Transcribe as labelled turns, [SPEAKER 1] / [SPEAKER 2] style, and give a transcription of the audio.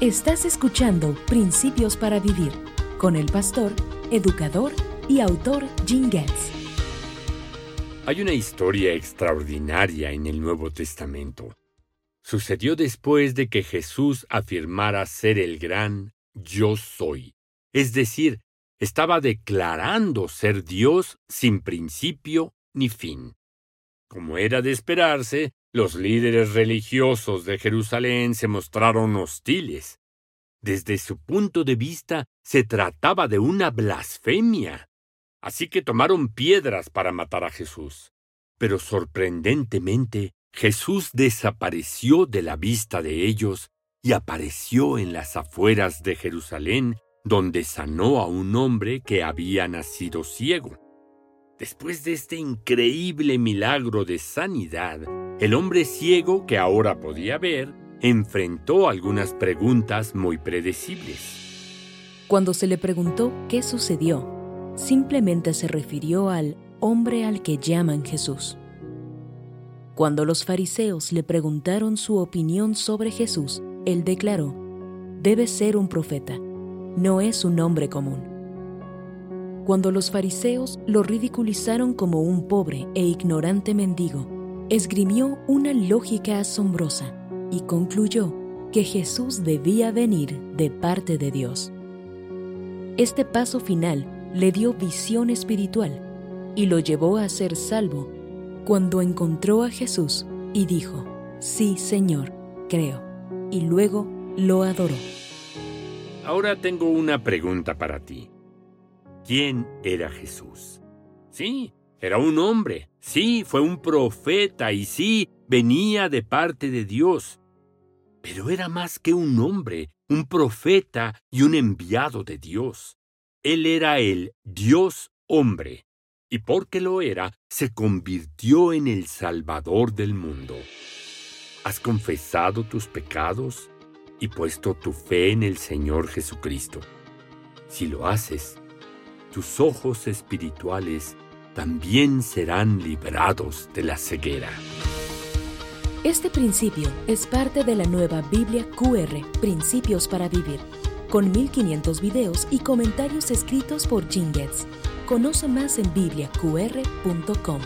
[SPEAKER 1] Estás escuchando Principios para Vivir con el pastor, educador y autor Jim Getz.
[SPEAKER 2] Hay una historia extraordinaria en el Nuevo Testamento. Sucedió después de que Jesús afirmara ser el gran yo soy. Es decir, estaba declarando ser Dios sin principio ni fin. Como era de esperarse, los líderes religiosos de Jerusalén se mostraron hostiles. Desde su punto de vista, se trataba de una blasfemia. Así que tomaron piedras para matar a Jesús. Pero sorprendentemente, Jesús desapareció de la vista de ellos y apareció en las afueras de Jerusalén, donde sanó a un hombre que había nacido ciego. Después de este increíble milagro de sanidad, el hombre ciego que ahora podía ver enfrentó algunas preguntas muy predecibles.
[SPEAKER 1] Cuando se le preguntó qué sucedió, simplemente se refirió al hombre al que llaman Jesús. Cuando los fariseos le preguntaron su opinión sobre Jesús, él declaró, debe ser un profeta, no es un hombre común cuando los fariseos lo ridiculizaron como un pobre e ignorante mendigo, esgrimió una lógica asombrosa y concluyó que Jesús debía venir de parte de Dios. Este paso final le dio visión espiritual y lo llevó a ser salvo cuando encontró a Jesús y dijo, Sí, Señor, creo, y luego lo adoró.
[SPEAKER 2] Ahora tengo una pregunta para ti quién era Jesús. Sí, era un hombre, sí, fue un profeta y sí, venía de parte de Dios. Pero era más que un hombre, un profeta y un enviado de Dios. Él era el Dios hombre, y porque lo era, se convirtió en el Salvador del mundo. ¿Has confesado tus pecados y puesto tu fe en el Señor Jesucristo? Si lo haces, tus ojos espirituales también serán librados de la ceguera.
[SPEAKER 1] Este principio es parte de la nueva Biblia QR, Principios para Vivir, con 1500 videos y comentarios escritos por Jingets. Conoce más en bibliaqr.com.